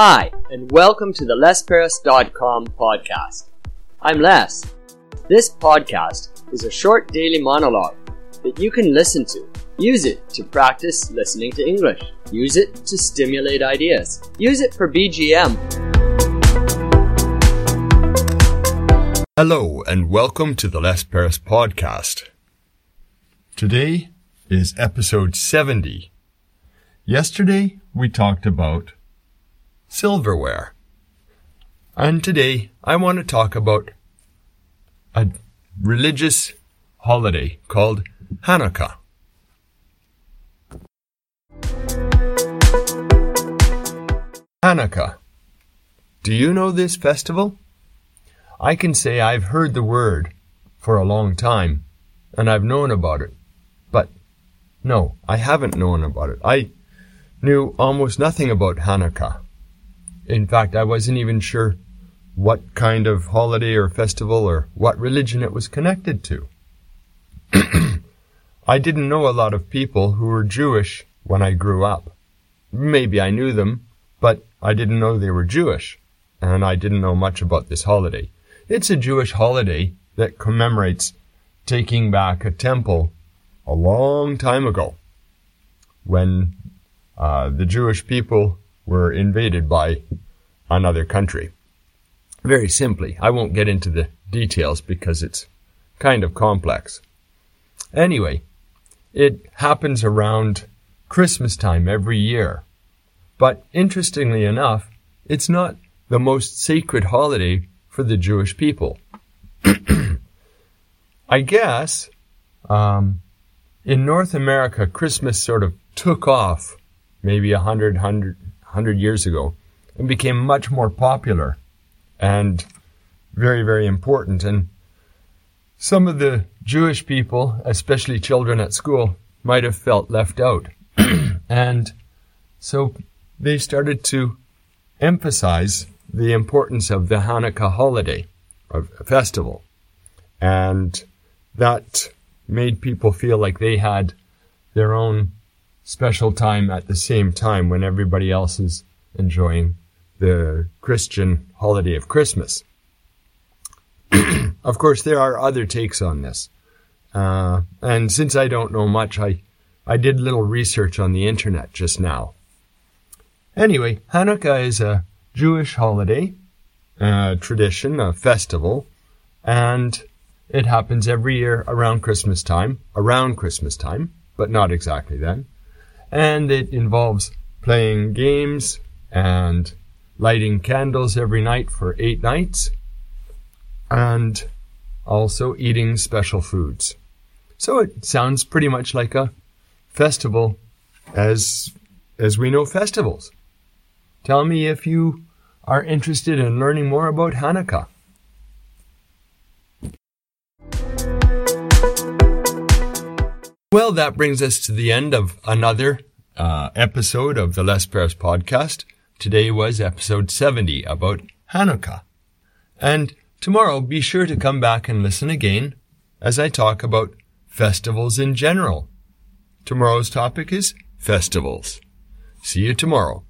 Hi, and welcome to the LesPerras.com podcast. I'm Les. This podcast is a short daily monologue that you can listen to. Use it to practice listening to English. Use it to stimulate ideas. Use it for BGM. Hello, and welcome to the Les Perras podcast. Today is episode 70. Yesterday, we talked about silverware. And today I want to talk about a religious holiday called Hanukkah. Hanukkah. Do you know this festival? I can say I've heard the word for a long time and I've known about it. But no, I haven't known about it. I knew almost nothing about Hanukkah. In fact, I wasn't even sure what kind of holiday or festival or what religion it was connected to. I didn't know a lot of people who were Jewish when I grew up. Maybe I knew them, but I didn't know they were Jewish, and I didn't know much about this holiday. It's a Jewish holiday that commemorates taking back a temple a long time ago when uh, the Jewish people were invaded by another country. Very simply, I won't get into the details because it's kind of complex. Anyway, it happens around Christmas time every year. But interestingly enough, it's not the most sacred holiday for the Jewish people. I guess um, in North America, Christmas sort of took off maybe a hundred, hundred, hundred years ago and became much more popular and very, very important. And some of the Jewish people, especially children at school, might have felt left out. and so they started to emphasize the importance of the Hanukkah holiday, of festival. And that made people feel like they had their own special time at the same time when everybody else is enjoying the Christian holiday of Christmas. of course, there are other takes on this. Uh, and since I don't know much, I, I did a little research on the internet just now. Anyway, Hanukkah is a Jewish holiday, a tradition, a festival, and it happens every year around Christmas time, around Christmas time, but not exactly then and it involves playing games and lighting candles every night for eight nights and also eating special foods. So it sounds pretty much like a festival as as we know festivals. Tell me if you are interested in learning more about Hanukkah. Well, that brings us to the end of another uh, episode of the Les Perras podcast. Today was episode 70 about Hanukkah. And tomorrow, be sure to come back and listen again as I talk about festivals in general. Tomorrow's topic is festivals. See you tomorrow.